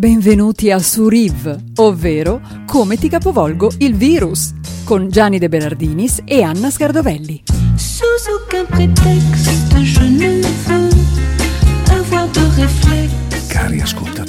Benvenuti a Suriv, ovvero Come ti capovolgo il virus, con Gianni De Berardinis e Anna Scardovelli. Sous aucun prétexte, je ne veux avoir de réflexe. Cari ascoltatori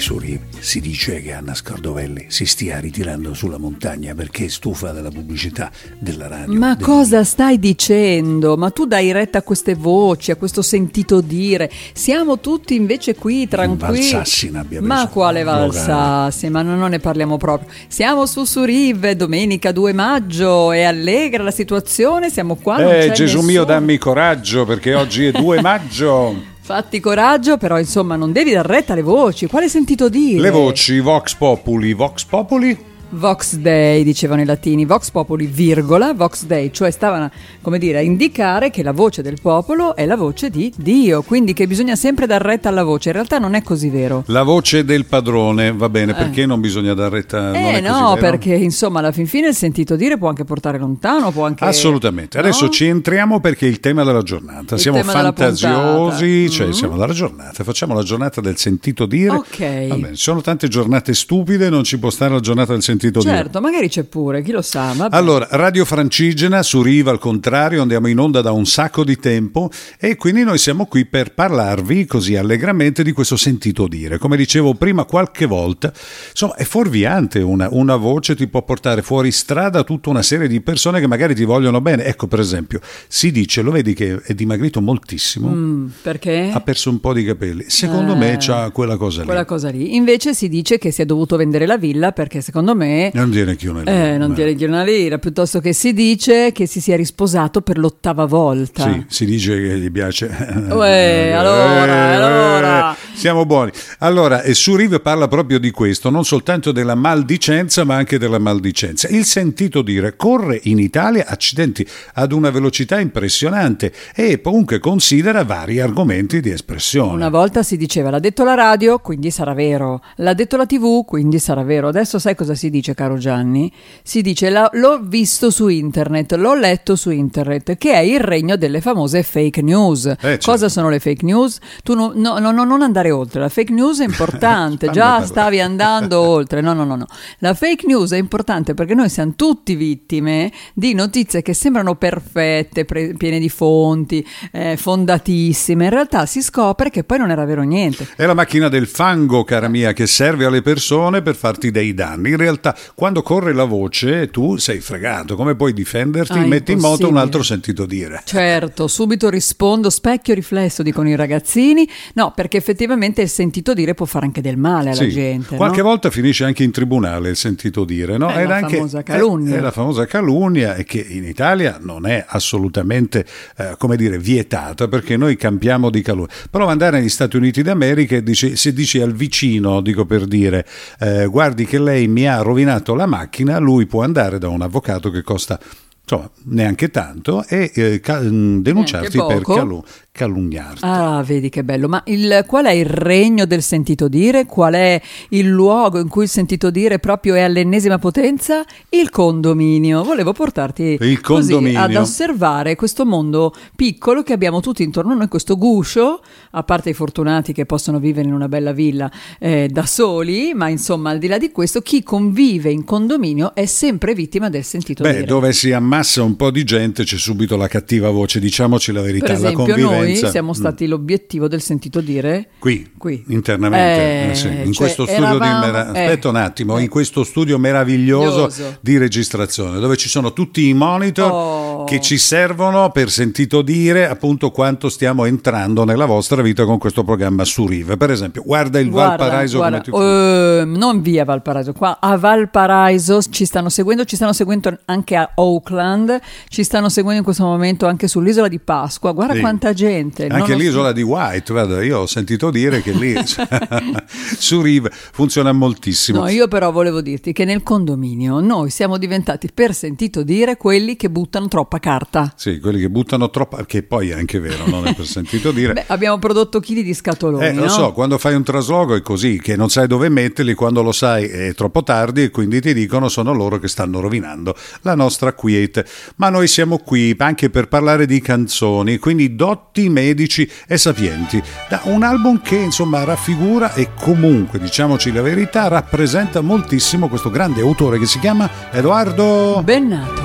Suri, si dice che Anna Scardovelli si stia ritirando sulla montagna perché è stufa della pubblicità della radio. Ma del- cosa stai dicendo? Ma tu dai retta a queste voci, a questo sentito dire. Siamo tutti invece qui tranquilli. Valsassina abbia Ma quale Locale. Valsassi? Ma non non ne parliamo proprio. Siamo su Suriv, domenica 2 maggio, è allegra la situazione, siamo qua. non Eh, c'è Gesù nessuno. mio, dammi coraggio perché oggi è 2 maggio. Fatti coraggio, però insomma non devi dar retta alle voci. Quale sentito dire? Le voci Vox Populi, Vox Populi? Vox Dei, dicevano i latini, Vox Populi, virgola, Vox Dei, cioè stavano, come dire, a indicare che la voce del popolo è la voce di Dio, quindi che bisogna sempre dar retta alla voce. In realtà non è così vero. La voce del padrone, va bene, perché non bisogna dar retta? non eh è così no, perché insomma alla fin fine il sentito dire può anche portare lontano, può anche... Assolutamente. no? Adesso ci entriamo perché è il tema della giornata. Il siamo fantasiosi, cioè Mm. siamo alla giornata. Facciamo la giornata del sentito dire. Ok. Va bene, ci sono tante giornate stupide, non ci può stare la giornata del sentito dire. Certo, magari c'è pure, chi lo sa. vabbè. Allora, Radio Francigena su Riva al contrario, andiamo in onda da un sacco di tempo e quindi noi siamo qui per parlarvi così allegramente di questo sentito dire. Come dicevo prima, qualche volta, insomma, è fuorviante una, una voce, ti può portare fuori strada tutta una serie di persone che magari ti vogliono bene. Ecco, per esempio, si dice, lo vedi che è dimagrito moltissimo, Mm, perché? ha perso un po' di capelli. Secondo Eh, me c'ha quella cosa lì. Quella cosa lì. Invece si dice che si è dovuto vendere la villa perché secondo me Non tiene chi una lira. Eh, non Eh. tiene chi una lira, piuttosto che si dice che si sia risposato per l'ottava volta. Sì, si dice che gli piace. Uè, allora, allora. Siamo buoni. Allora, e su Rive parla proprio di questo, non soltanto della maldicenza, ma anche della maldicenza. Il sentito dire corre in Italia, accidenti, ad una velocità impressionante e comunque considera vari argomenti di espressione. Una volta si diceva l'ha detto la radio, quindi sarà vero. L'ha detto la TV, quindi sarà vero. Adesso sai cosa si dice, caro Gianni? Si dice "La- l'ho visto su internet, l'ho letto su internet, che è il regno delle famose fake news. certo. Cosa sono le fake news? Tu no- no- no- no- non andare oltre. La fake news è importante. Già stavi andando oltre. No, no, no, no. La fake news è importante perché noi siamo tutti vittime di notizie che sembrano perfette, pre- piene di fonti, eh, fondatissime. In realtà si scopre che poi non era vero niente. È la macchina del fango, cara mia, che serve alle persone per farti dei danni. In realtà, quando corre la voce, tu sei fregato. Come puoi difenderti? Ah, Metti in moto un altro sentito dire. Certo, subito rispondo specchio riflesso, dicono i ragazzini. No, perché effettivamente il sentito dire può fare anche del male alla Sì, gente. Qualche no? volta finisce anche in tribunale il sentito dire, no? È la anche- famosa calunnia. È, è la famosa calunnia e che in Italia non è assolutamente, eh, come dire, vietata perché noi campiamo di calunnia. Ad andare negli Stati Uniti d'America e dici, se dici al vicino, dico per dire, eh, guardi che lei mi ha rovinato la macchina, lui può andare da un avvocato che costa... Insomma, neanche tanto e eh, ca- mh, denunciarti Neanche per calu- calunniarti. Ah, vedi che bello. Ma il- qual è il regno del sentito dire? Qual è il luogo in cui il sentito dire proprio è all'ennesima potenza? Il condominio. Volevo portarti Il così condominio. ad osservare questo mondo piccolo che abbiamo tutti intorno a noi, questo guscio, a parte i fortunati che possono vivere in una bella villa eh, da soli, ma insomma al di là di questo, chi convive in condominio è sempre vittima del sentito Beh, dire. dove si ammassa un po' di gente c'è subito la cattiva voce, diciamoci la verità, Per esempio, la noi convivenza. siamo stati l'obiettivo del sentito dire Qui, Qui. internamente, Eh, eh sì, in cioè, questo studio eravamo- mera- eh. aspetta un attimo, Eh. in questo studio meraviglioso Meraviglioso. di registrazione, dove ci sono tutti i monitor Oh. che ci servono per sentito dire appunto quanto stiamo entrando nella vostra vita con questo programma su Rive. Per esempio, guarda il Guarda, Valparaiso guarda, come ti ehm, non via Valparaiso, qua a Valparaiso ci stanno seguendo, ci stanno seguendo anche a Oakland, ci stanno seguendo in questo momento anche sull'isola di Pasqua. Guarda Sì. quanta gente. Anche non lo- l'isola di White, guarda, io ho sentito dire che lì su Rive funziona moltissimo. No, io però volevo dirti che nel condominio noi siamo diventati per sentito dire quelli che buttano troppa carta. Sì, quelli che buttano troppa, che poi è anche vero, non è per sentito dire. Beh, abbiamo prodotto chili di scatoloni, Eh, lo no? so, quando fai un trasloco è così, che non sai dove metterli, quando lo sai è troppo tardi e quindi ti dicono sono loro che stanno rovinando la nostra quiete. Ma noi siamo qui anche per parlare di canzoni, quindi dotti, medici e sapienti, da un album che insomma raffigura e comunque, diciamoci la verità, rappresenta moltissimo questo grande autore che si chiama Edoardo... Bennato.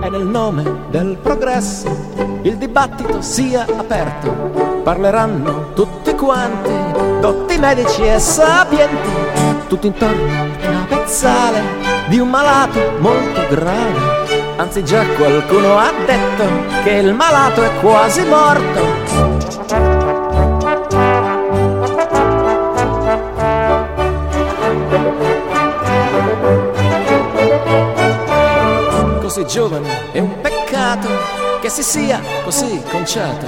è nel nome del progresso il dibattito sia aperto. Parleranno tutti quanti, dotti medici e sapienti, tutto intorno a una pezzale di un malato molto grave. Anzi già qualcuno ha detto che il malato è quasi morto. Così giovane è un peccato che si sia così conciato.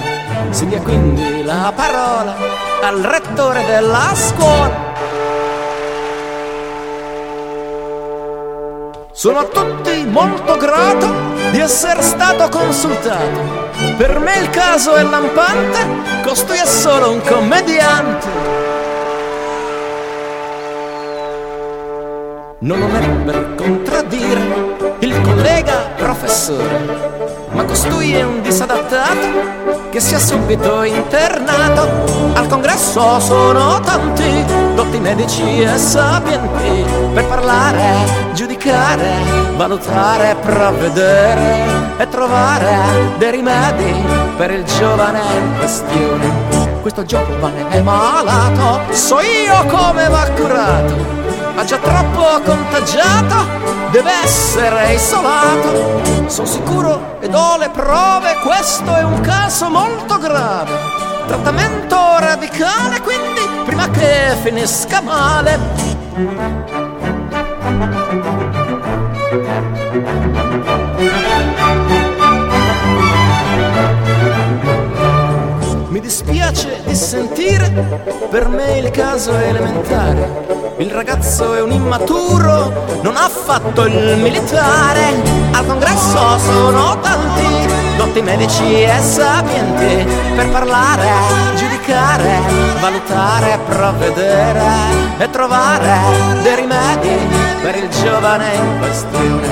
Si dia quindi la parola al rettore della scuola. Sono a tutti molto grato di essere stato consultato. Per me il caso è lampante, costui è solo un commediante. Non lo è per contraddire il collega professore, costui è un disadattato che sia subito internato. Al congresso sono tanti, dotti medici e sapienti, per parlare, giudicare, valutare, provvedere e trovare dei rimedi per il giovane in questione. Questo giovane è malato, so io come va curato ha già troppo contagiato, deve essere isolato. Sono sicuro ed ho le prove, questo è un caso molto grave. Trattamento radicale, quindi prima che finisca male. Dispiace di sentire, per me il caso è elementare. Il ragazzo è un immaturo, non ha fatto il militare. Al congresso sono tanti, dotti medici e sapienti, per parlare, giudicare, valutare, provvedere e trovare dei rimedi per il giovane in questione.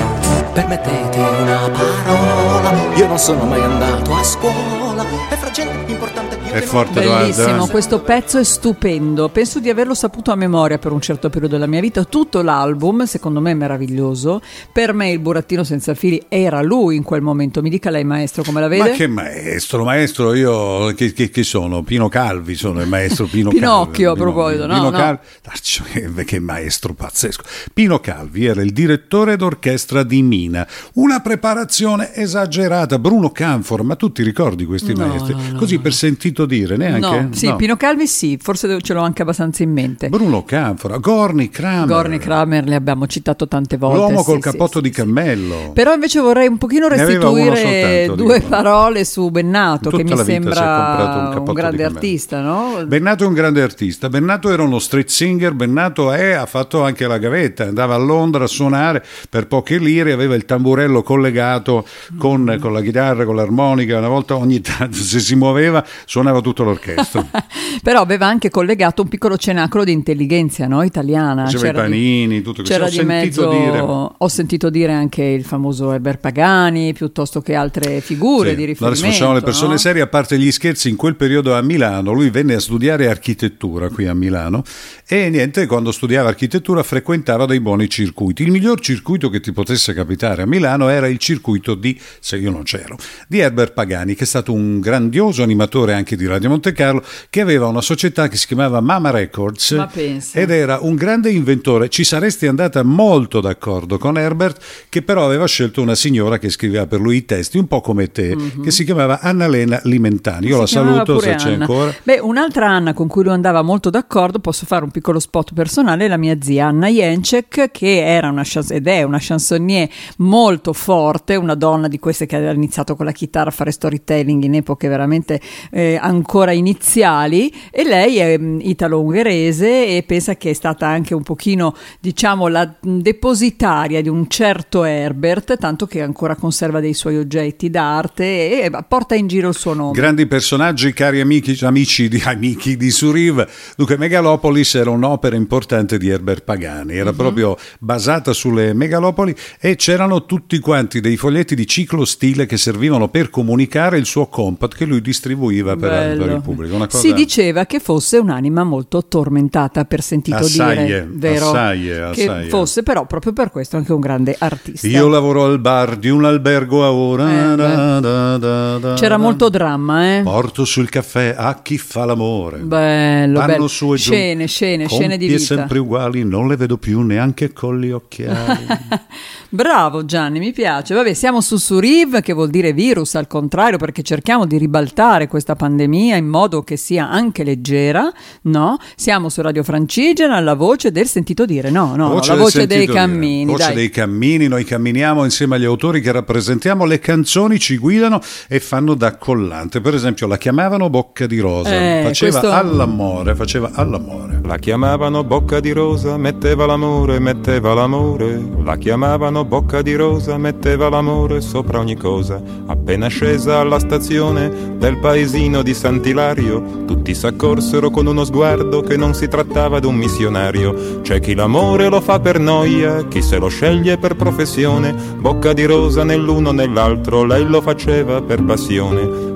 Permettete una parola, io non sono mai andato a scuola, e fra gente importante È forte Bellissimo, Edoardo. questo pezzo è stupendo. Penso di averlo saputo a memoria per un certo periodo della mia vita. Tutto l'album, secondo me, è meraviglioso. Per me il burattino senza fili era lui in quel momento. Mi dica lei, maestro, come la vede? Ma che maestro, maestro, io che, che- che sono? Pino Calvi sono il maestro Pino Pinocchio, Calvi. a proposito, no, Pino no. Calvi, Taccio, che, che maestro pazzesco. Pino Calvi era il direttore d'orchestra di Mina, una preparazione esagerata. Bruno Canfor, ma tu ti ricordi questi No, maestri? no, Così per sentito dire, neanche? No, sì, No. Pino Calvi sì, forse ce l'ho anche abbastanza in mente. Bruno Canfor, Gorni Kramer. Gorni Kramer le abbiamo citato tante volte. L'uomo sì, col sì, cappotto sì, di cammello. Però invece vorrei un pochino restituire soltanto, due dico. parole su Bennato, Tutta che mi un sembra un, di grande artista, no? Bennato è un grande artista. Bennato era uno street singer. Bennato è, ha fatto anche la gavetta. Andava a Londra a suonare per poche lire. Aveva il tamburello collegato con, con la chitarra, con l'armonica. Una volta ogni tanto, se si muoveva, suonava tutto l'orchestra. Però aveva anche collegato un piccolo cenacolo di intelligenza no? italiana. Faceva i C'era di- panini, tutto questo. C'era Ho di mezzo, dire. ho sentito dire anche il famoso Eber Pagani, piuttosto che altre figure Sì, di riferimento. facciamo le persone no? serie, a parte gli scherzi, in quel periodo a Milano, lui venne a studiare architettura qui a Milano e niente, quando studiava architettura frequentava dei buoni circuiti. Il miglior circuito che ti potesse capitare a Milano era il circuito di, se io non c'ero, di Herbert Pagani, che è stato un grandioso animatore anche di Radio Monte Carlo, che aveva una società che si chiamava Mama Records Ma ed era un grande inventore. Ci saresti andata molto d'accordo con Herbert, che però aveva scelto una signora che scriveva per lui i testi, un po' come te, che si chiamava Annalena Limentani. Io la. Si chiamava saluto se c'è Anna. ancora. Beh, un'altra Anna con cui lui andava molto d'accordo, posso fare un piccolo spot personale, è la mia zia Anna Jencek, che era una chans- ed è una chansonnier molto forte, una donna di queste che aveva iniziato con la chitarra a fare storytelling in epoche veramente eh, ancora iniziali e lei è mm, italo-ungherese e pensa che è stata anche un pochino, diciamo, la depositaria di un certo Herbert, tanto che ancora conserva dei suoi oggetti d'arte e porta in giro il suo nome. Grandi personaggi, cari amici, amici di, amici di Suriv. Dunque, Megalopolis era un'opera importante di Herbert Pagani, era Mhm. proprio basata sulle megalopoli e c'erano tutti quanti dei foglietti di ciclo stile che servivano per comunicare il suo compact che lui distribuiva per, Bello. per il pubblico. Cosa Si diceva che fosse un'anima molto tormentata per sentito Assai, dire, vero? assai, eh, che eh. fosse però proprio per questo anche un grande artista. Io lavoro al bar di un albergo a ora. Eh, da, da, da, C'era molto dramma, eh? Porto sul caffè a chi fa l'amore. Bello, Vanno bello. su e giù. Scene, scene, scene di vita. sempre uguali, non le vedo più neanche con gli occhiali. Bravo Gianni, mi piace. Vabbè, siamo su Suriv, che vuol dire virus al contrario, perché cerchiamo di ribaltare questa pandemia in modo che sia anche leggera, no? Siamo su Radio Francigena, la voce del sentito dire, no, no, no, la voce dei cammini, Voce dai. dei cammini, noi camminiamo insieme agli autori che rappresentiamo, le canzoni ci guidano e fanno da collante. Per esempio la chiamavano Bocca di Rosa, Eh, faceva questo- all'amore, faceva all'amore. La chiamavano bocca di rosa, metteva l'amore, metteva l'amore. La chiamavano bocca di rosa, metteva l'amore sopra ogni cosa. Appena scesa alla stazione del paesino di Sant'Ilario, tutti s'accorsero con uno sguardo che non si trattava d'un missionario. C'è chi l'amore lo fa per noia, chi se lo sceglie per professione. Bocca di rosa nell'uno nell'altro, lei lo faceva per passione.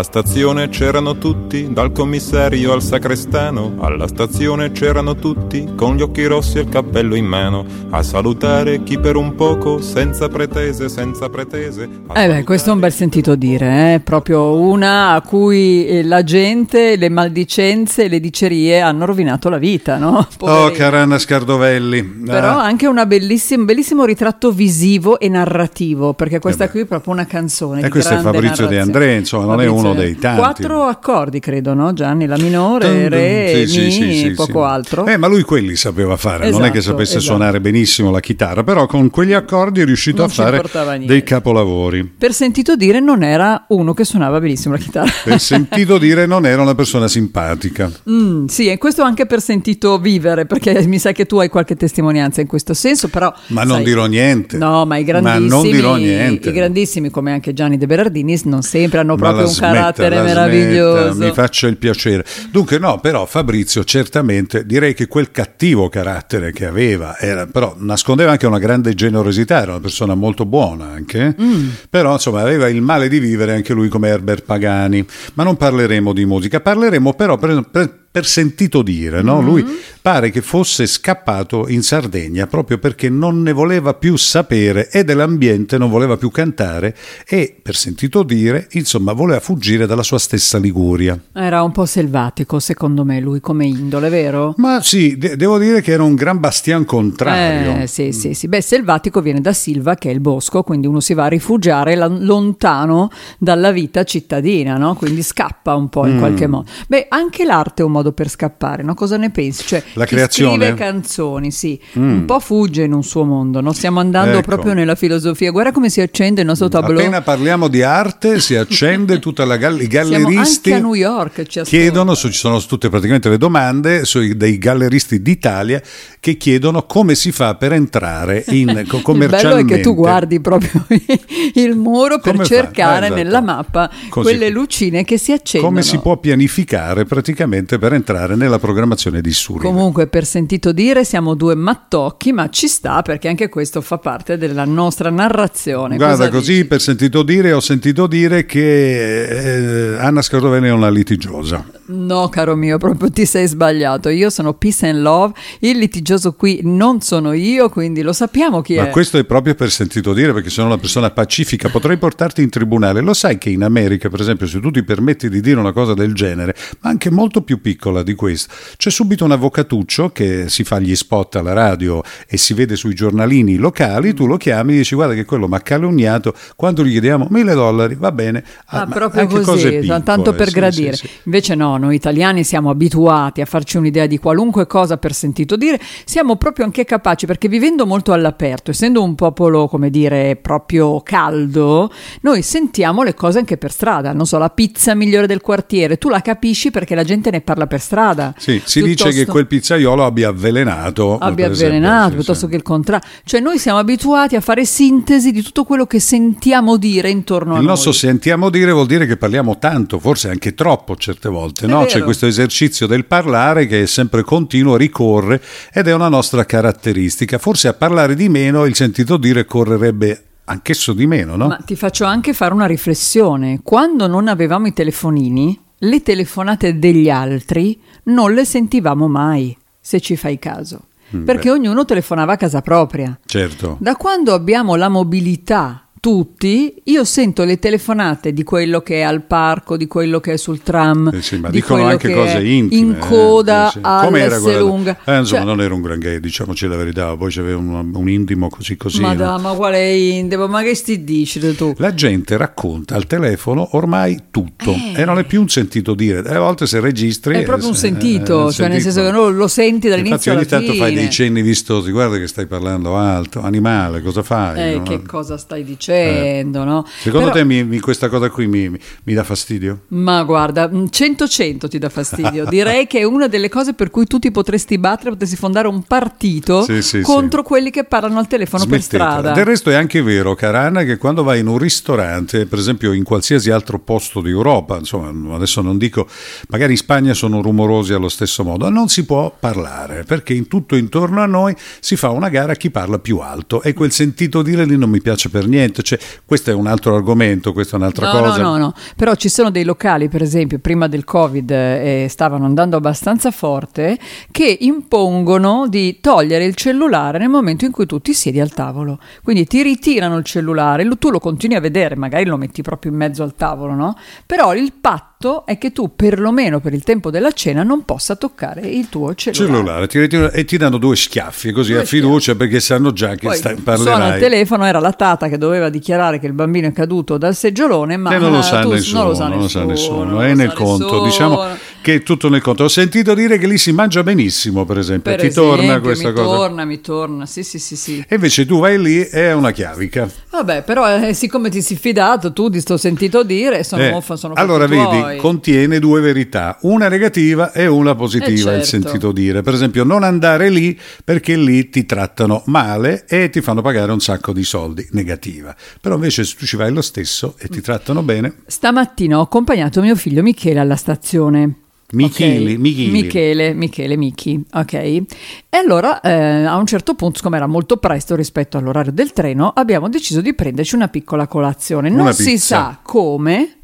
Alla stazione c'erano tutti, dal commissario al sacrestano. Alla stazione c'erano tutti, con gli occhi rossi e il cappello in mano, a salutare chi per un poco, senza pretese, senza pretese. Eh beh, questo è un bel sentito dire, eh? proprio una a cui eh, la gente, le maldicenze e le dicerie hanno rovinato la vita, no? Oh, Poverina. Caranna Scardovelli. Però Ah, anche una bellissima, un bellissimo ritratto visivo e narrativo, perché questa qui è proprio una canzone. E di Eh questo è Fabrizio De. André, insomma, non è Fabrizio uno De- dei tanti. Quattro accordi, credo, no Gianni? La minore, re, Sì, mi, sì, sì, poco altro. Eh, ma lui quelli sapeva fare, non è che Esatto, sapesse esatto. suonare benissimo la chitarra, però con quegli accordi è riuscito Non a fare dei capolavori. Per sentito dire non era uno che suonava benissimo la chitarra. Per sentito dire non era una persona simpatica. Mm, sì, e questo anche per sentito vivere, perché mi sa che tu hai qualche testimonianza in questo senso, però... Ma non sai- dirò niente. No, ma i Ma grandissimi, non dirò niente. i grandissimi come anche Gianni De Berardinis non sempre hanno Ma proprio un smetta, carattere meraviglioso. smetta, mi faccia il piacere. Dunque, no, però Fabrizio certamente direi che quel cattivo carattere che aveva, era, però nascondeva anche una grande generosità, era una persona molto buona anche, Mm. però insomma aveva il male di vivere anche lui come Herbert Pagani. Ma non parleremo di musica, parleremo però per, per- per sentito dire, no? Lui pare che fosse scappato in Sardegna proprio perché non ne voleva più sapere e dell'ambiente non voleva più cantare e per sentito dire, insomma, voleva fuggire dalla sua stessa Liguria. Era un po' selvatico, secondo me, lui come indole, vero? Ma sì, de- devo dire che era un gran bastian contrario. Eh, sì, sì, sì. Beh, selvatico viene da Silva, che è il bosco, quindi uno si va a rifugiare la- lontano dalla vita cittadina, no? Quindi scappa un po' in Mm. qualche modo. Beh, anche l'arte è un modo per scappare, no? Cosa ne pensi? Cioè, La creazione? scrive canzoni, sì, un po' fugge in un suo mondo, no? Stiamo andando Ecco. proprio nella filosofia. Guarda come si accende il nostro tableau. Appena parliamo di arte si accende tutta la gal- i Siamo galleristi anche a New York, ci chiedono, ci sono tutte praticamente le domande sui, dei galleristi d'Italia che chiedono come si fa per entrare in co- Il bello è commercialmente. che tu guardi proprio il muro per Come cercare Eh, esatto. nella mappa Così. quelle lucine che si accendono. come si può pianificare praticamente per entrare nella programmazione di Suri. Comunque, per sentito dire, siamo due mattocchi, ma ci sta perché anche questo fa parte della nostra narrazione. Guarda, Cosa così dici? per sentito dire, ho sentito dire che eh, Anna Scardovelli è una litigiosa. No, caro mio, proprio ti sei sbagliato. Io sono peace and love. Il litigioso qui non sono io, quindi lo sappiamo chi Ma è. questo è proprio per sentito dire, perché sono una persona pacifica, potrei portarti in tribunale. Lo sai che in America, per esempio, se tu ti permetti di dire una cosa del genere, ma anche molto più piccola di questo, c'è subito un avvocatuccio che si fa gli spot alla radio e si vede sui giornalini locali, tu lo chiami e dici guarda che quello mi ha calunniato, quando gli chiediamo mille dollari, va bene. Ah, ma proprio così, piccole, tanto per sì, gradire. sì, sì. Invece no, noi italiani siamo abituati a farci un'idea di qualunque cosa per sentito dire, siamo proprio anche capaci perché vivendo molto all'aperto, essendo un popolo, come dire, proprio caldo, noi sentiamo le cose anche per strada, non so, la pizza migliore del quartiere, tu la capisci perché la gente ne parla per strada. Sì, si dice che Piuttosto- quel pizzaiolo abbia avvelenato. abbia esempio, avvelenato sì, piuttosto sì. che il contrario. Cioè noi siamo abituati a fare sintesi di tutto quello che sentiamo dire intorno a Il noi. nostro sentiamo dire vuol dire che parliamo tanto, forse anche troppo certe volte, no? C'è questo esercizio del parlare che è sempre continuo, ricorre ed è una nostra caratteristica. Forse a parlare di meno il sentito dire correrebbe anch'esso di meno, no? Ma ti faccio anche fare una riflessione. Quando non avevamo i telefonini, le telefonate degli altri non le sentivamo mai, se ci fai caso. Mm, Perché ognuno telefonava a casa propria. Certo. Da quando abbiamo la mobilità tutti, io sento le telefonate di quello che è al parco, di quello che è sul tram, Eh sì, ma di dicono anche che cose è intime. in eh, coda sì, sì. All'S lunga. Eh, insomma, Cioè, non era un granché, diciamoci la verità, poi c'aveva un, un intimo così così. ma, no? da, ma quale indebo? Ma che sti dici tu? La gente racconta al telefono ormai tutto e non è più un sentito dire. A volte se registri Eh. È proprio un eh, sentito, eh, cioè nel sentito. senso che non lo senti dall'inizio Infatti ogni tanto fine. fai dei cenni vistosi, guarda che stai parlando alto, animale, cosa fai? Eh, no? che cosa stai dicendo, no? Secondo Però- te mi- mi- questa cosa qui mi, mi- dà fastidio? Ma guarda, 100-100 ti dà fastidio. Direi che è una delle cose per cui tu ti potresti battere, potresti fondare un partito Sì, sì, contro quelli che parlano al telefono per Smettetela. strada. Del resto è anche vero, cara Anna, che quando vai in un ristorante, per esempio in qualsiasi altro posto d'Europa, insomma, adesso non dico, magari in Spagna sono rumorosi allo stesso modo, non si può parlare, perché in tutto intorno a noi si fa una gara a chi parla più alto e quel sentito dire lì non mi piace per niente, cioè, questo è un altro argomento, questa è un'altra No, cosa. no, no, no, però ci sono dei locali, per esempio, prima del Covid eh, stavano andando abbastanza forte, che impongono di togliere il cellulare nel momento in cui tu ti siedi al tavolo. Quindi ti ritirano il cellulare, tu lo continui a vedere, magari lo metti proprio in mezzo al tavolo, no? Però il patto è che tu, perlomeno per il tempo della cena, non possa toccare il tuo cellulare. Cellulare, ti e ti danno due schiaffi così Due a fiducia perché sanno già che Poi stai, suona il parlerai. telefono, era la tata che doveva dichiarare che il bambino è caduto dal seggiolone, ma non lo sa tu- nessuno, non lo sa nessuno, nessuno, non è nel conto, nessuno. diciamo che è tutto nel conto. Ho sentito dire che lì si mangia benissimo, per esempio, Per ti esempio, torna questa mi cosa. torna, mi torna, sì, sì, sì, sì. E invece tu vai lì e è una chiavica. Vabbè, però eh, siccome ti sei fidato tu di sto sentito dire, sono, Eh, fa- sono allora vedi, tuoi. contiene due verità, una negativa e una positiva, Eh, il certo. sentito dire. Per esempio, non andare lì perché lì ti trattano male e ti fanno pagare un sacco di soldi, negativa. Però invece se tu ci vai lo stesso e ti trattano bene, Stamattina ho accompagnato mio figlio Michele alla stazione. Michele, Ok? Michele. Michele, Michele, Michi, ok. E allora eh, a un certo punto, siccome era molto presto rispetto all'orario del treno, abbiamo deciso di prenderci una piccola colazione. Non Una si pizza. sa come,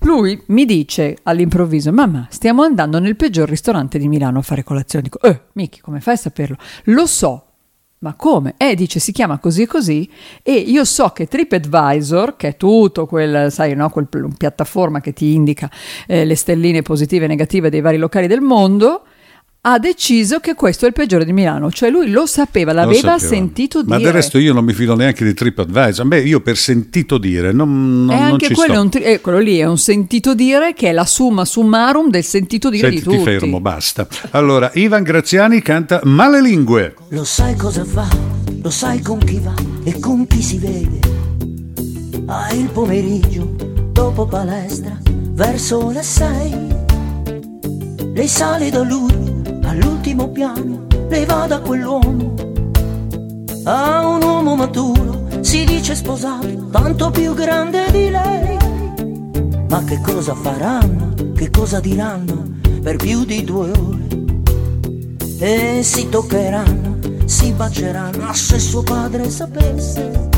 Lui mi dice all'improvviso: Mamma, stiamo andando nel peggior ristorante di Milano a fare colazione. Dico, eh, Miki, come fai a saperlo? Lo so. Ma come? Eh, dice, si chiama così e così e io so che TripAdvisor, che è tutto quel, sai, no, quel piattaforma che ti indica eh, le stelline positive e negative dei vari locali del mondo, ha deciso che questo è il peggiore di Milano. Cioè lui lo sapeva, Lo l'aveva sapevo. sentito Ma dire. del resto io non mi fido neanche di TripAdvisor. Beh, io per sentito dire non, non, e non anche ci quello, è sto. un tri- eh, quello lì è un sentito dire che è la summa summarum del sentito dire Senti, di tutti. ti fermo, basta. Allora, Ivan Graziani canta Male lingue. Lo sai cosa fa, lo sai con chi va e con chi si vede. Ah, il pomeriggio, dopo palestra, verso le sei. Lei sale da lui all'ultimo piano, lei va da quell'uomo. A un uomo maturo, si dice sposato, tanto più grande di lei. Ma che cosa faranno, che cosa diranno per più di due ore? e si toccheranno, si baceranno, ma se suo padre sapesse.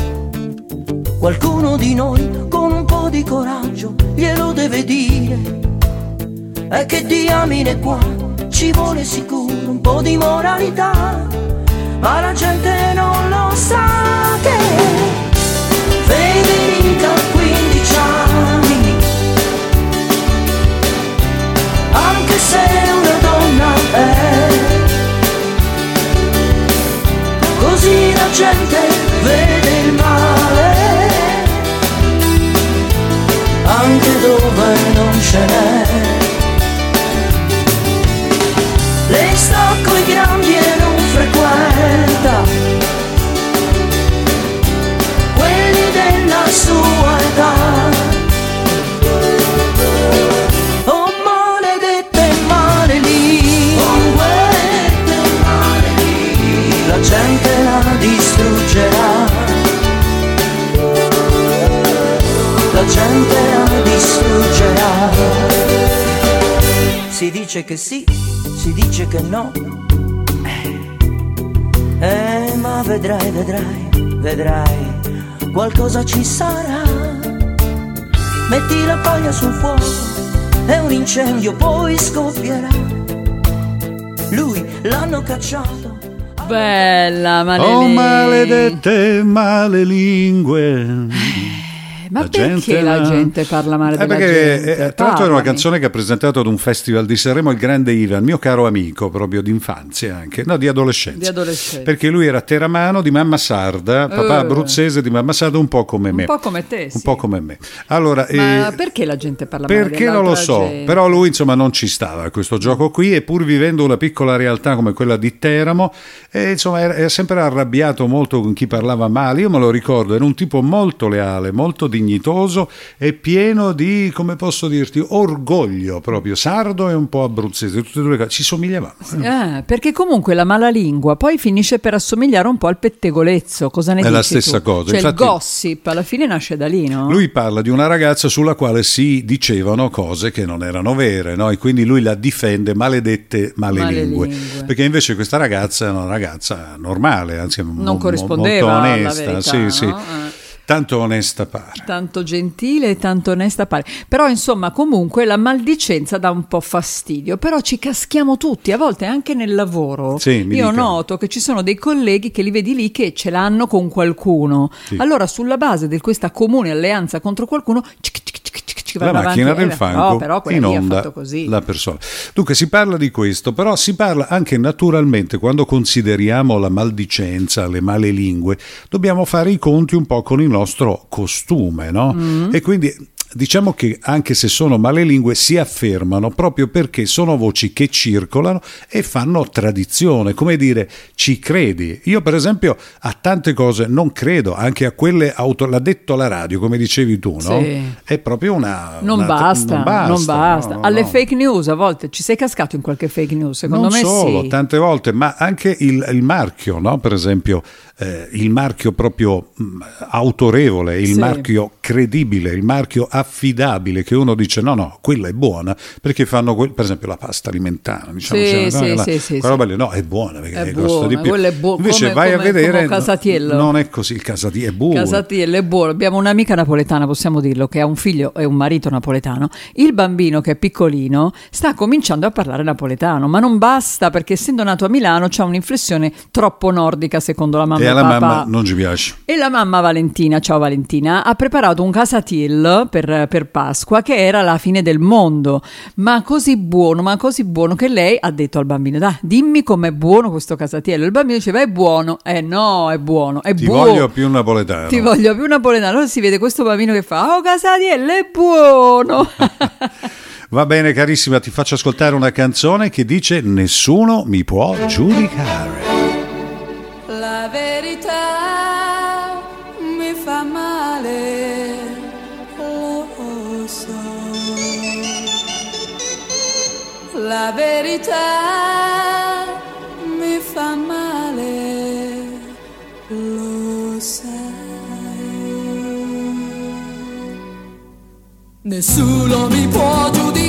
Qualcuno di noi con un po' di coraggio glielo deve dire. E che diamine qua ci vuole sicuro un po' di moralità, ma la gente non lo sa che Federica ha 15 anni, anche se una donna è. Così la gente vede il male anche dove non ce n'è. Distruggerà. Si dice che sì, si dice che no. Eh, ma vedrai, vedrai, vedrai, qualcosa ci sarà. Metti la paglia sul fuoco e un incendio poi scoppierà. Lui l'hanno cacciato. Bella, ma Oh, maledette male lingue. Ma La perché gente la gente parla male Eh, della perché gente? eh, tra l'altro era una canzone che ha presentato ad un festival di Sanremo il grande Ivan, mio caro amico proprio d'infanzia anche, no di adolescenza. Di adolescenza. Perché lui era teramano di mamma sarda, papà Eh. abruzzese di mamma sarda, un po' come me. Un po' come te, Un sì. po' come me. Allora, Ma eh, perché la gente parla male perché non lo so, gente? però lui insomma non ci stava a questo gioco qui e pur vivendo una piccola realtà come quella di Teramo, eh, insomma era, era sempre arrabbiato molto con chi parlava male, io me lo ricordo, era un tipo molto leale, molto dignitoso e pieno di, come posso dirti, orgoglio proprio, sardo e un po' abruzzese, tutte e due le cose, ci somigliavamo. Eh, perché comunque la malalingua poi finisce per assomigliare un po' al pettegolezzo. Cosa ne È la stessa tu? cosa, Cioè infatti- il gossip alla fine nasce da lì, no? Lui parla di una ragazza sulla quale si dicevano cose che non erano vere, no? e quindi lui la difende maledette malelingue. Malelingue. Perché invece questa ragazza è una ragazza normale, anzi Non mo- corrispondeva molto onesta, verità, sì, sì. no? Eh. Tanto onesta pare. Tanto gentile e tanto onesta pare. Però insomma comunque la maldicenza dà un po' fastidio, però ci caschiamo tutti, a volte anche nel lavoro. Sì, Io dica. noto che ci sono dei colleghi che li vedi lì che ce l'hanno con qualcuno. Sì. Allora sulla base di questa comune alleanza contro qualcuno cic, cic, La macchina avanti. del Eh, fango però in onda la persona. Dunque si parla di questo, però si parla anche naturalmente quando consideriamo la maldicenza, le male lingue, dobbiamo fare i conti un po' con il nostro costume, no? Mm. E quindi diciamo che anche se sono male lingue si affermano proprio perché sono voci che circolano e fanno tradizione, come dire ci credi. Io per esempio a tante cose non credo, anche a quelle auto, l'ha detto alla radio, come dicevi tu, no? Sì. È proprio una... Non una- basta, non basta. no, no, Alle no. fake news a volte ci sei cascato in qualche fake news, secondo non me solo, sì. tante volte, ma anche il, il marchio, no? per esempio, eh, il marchio proprio mh, autorevole, il Sì. marchio credibile, il marchio affidabile che uno dice no no quella è buona perché fanno quel- per esempio la pasta alimentare diciamo, Sì, cioè, sì, no, la- sì, sì, quella roba lì, no è buona perché È costa di buona, più è buo- invece come- vai a come- vedere come Casatiello. no- non è così il casatiello è buono Casatiello è buono. Abbiamo un'amica napoletana, possiamo dirlo, che ha un figlio e un marito napoletano. Il bambino, che è piccolino, sta cominciando a parlare napoletano, ma non basta perché essendo nato a Milano c'ha un'inflessione troppo nordica secondo la mamma e alla papà. mamma non ci piace E la mamma Valentina, ciao Valentina, ha preparato un casatiel per, per Pasqua che era la fine del mondo, ma così buono, ma così buono che lei ha detto al bambino, dai, dimmi com'è buono questo casatiello. Il bambino diceva, è buono. Eh no, è buono, è ti buono. voglio più napoletano Ti voglio più napoletano. Allora si vede questo bambino che fa, oh casatiello è buono. Va bene carissima, ti faccio ascoltare una canzone che dice Nessuno mi può giudicare. Verità mi fa male, lo so. La verità mi fa male, lo sai. Nessuno mi può giudicare,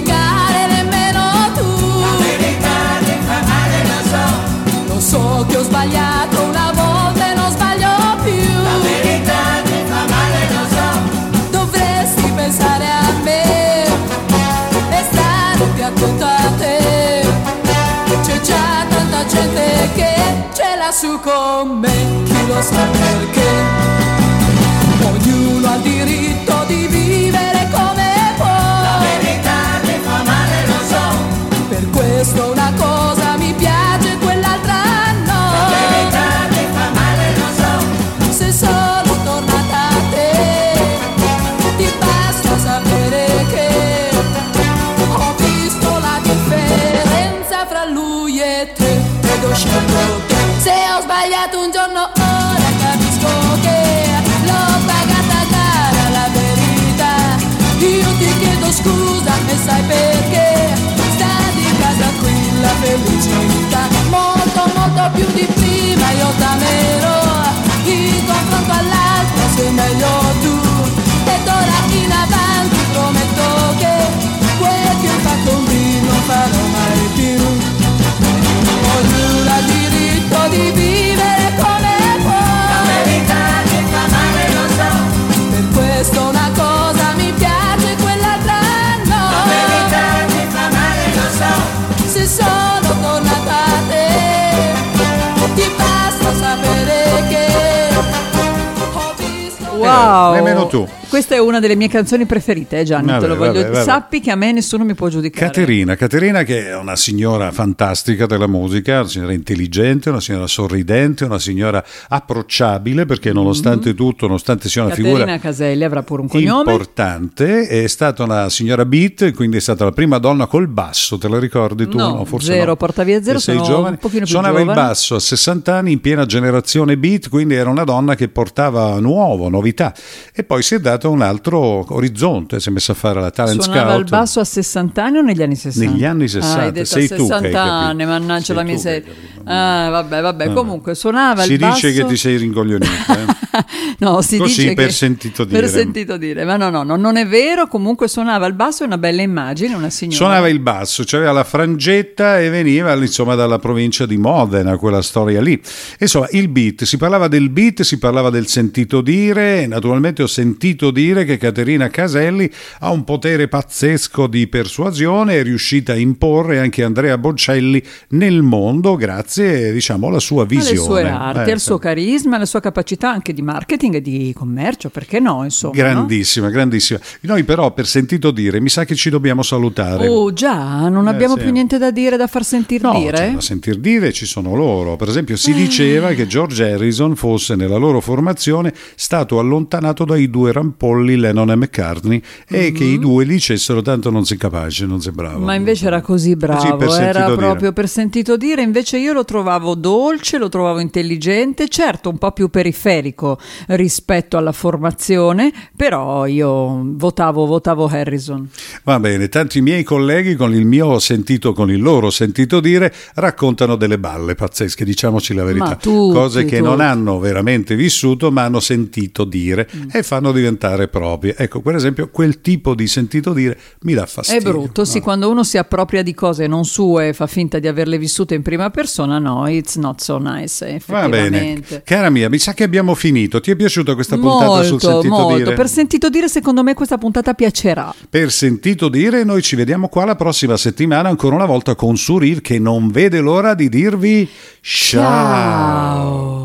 ce l'ha su con me, chi lo sa perché. Ognuno scusa e sai perché sta di casa qui la felicità. Molto, molto più di prima io t'amerò. In confronto all'altro sei meglio tu. Ed ora in avanti prometto che quel che ho fatto me non farò mai più. Ognuno ha No Benotto. Questa è una delle mie canzoni preferite, eh, Gianni, Vabbè, te lo voglio vabbè, vabbè. Sappi che a me nessuno mi può giudicare. Caterina, Caterina che è una signora fantastica della musica, una signora intelligente, una signora sorridente, una signora approcciabile perché nonostante tutto, nonostante sia una Mm-hmm. Caterina figura Caselli avrà pure un cognome. importante, è stata una signora beat, quindi è stata la prima donna col basso, te la ricordi tu? No, forse zero, no. porta via zero, sei giovane. un pochino più Suonava il basso a 60 anni in piena generazione beat, quindi era una donna che portava nuovo, novità e poi si è dato un altro orizzonte, si è messa a fare la talent Suonava scout. il basso a 60 anni o negli anni 60? Negli anni Ah, 60, hai detto sei a tu che hai 60 capito. anni, mannaggia Sei la tu miseria. Ah, vabbè, vabbè, Vabbè. comunque suonava Si il basso. dice che ti sei rincoglionito. eh? no, si Così dice per che- sentito dire. Per sentito dire, ma no, no, no, non è vero, comunque suonava il basso, è una bella immagine, una signora. Suonava il basso, c'aveva la frangetta e veniva insomma dalla provincia di Modena, quella storia lì. Insomma, il beat, si parlava del beat, si parlava del sentito dire, naturalmente ho sentito dire che Caterina Caselli ha un potere pazzesco di persuasione, è riuscita a imporre anche Andrea Bocelli nel mondo grazie, diciamo, alla sua visione. alle sue arti, Eh, al suo carisma, alla sua capacità anche di marketing e di commercio, perché no, insomma. no? Grandissima, grandissima. Noi però per sentito dire mi sa che ci dobbiamo salutare. Oh già, non Eh, abbiamo sì. più niente da dire, da far sentir No, dire? c'è da sentir dire, ci sono loro. Per esempio, si diceva che George Harrison fosse nella loro formazione stato allontanato dai due rampolli Lennon e McCartney e che i due dicessero tanto non sei capace, non sei bravo. Ma invece era così bravo, sentito era dire. proprio per sentito dire, invece io lo trovavo dolce, lo trovavo intelligente, certo un po' più periferico rispetto alla formazione, però io votavo, votavo Harrison. Va bene, tanti miei colleghi con il mio sentito, con il loro sentito dire, raccontano delle balle pazzesche, diciamoci la verità, tutti, cose che non tutti. hanno veramente vissuto ma hanno sentito dire Mm. e fanno diventare proprie. Ecco, per esempio, quel tipo di sentito dire mi dà È fastidio. brutto, sì, no? quando uno si appropria di cose non sue e fa finta di averle vissute in prima persona, no, it's not so nice, Va bene, cara mia, mi sa che abbiamo finito. Ti è piaciuta questa puntata sul Molto, sentito molto. dire? Per sentito dire, secondo me questa puntata piacerà. Per sentito dire, noi ci vediamo qua la prossima settimana, ancora una volta con Suriv che non vede l'ora di dirvi ciao. Ciao.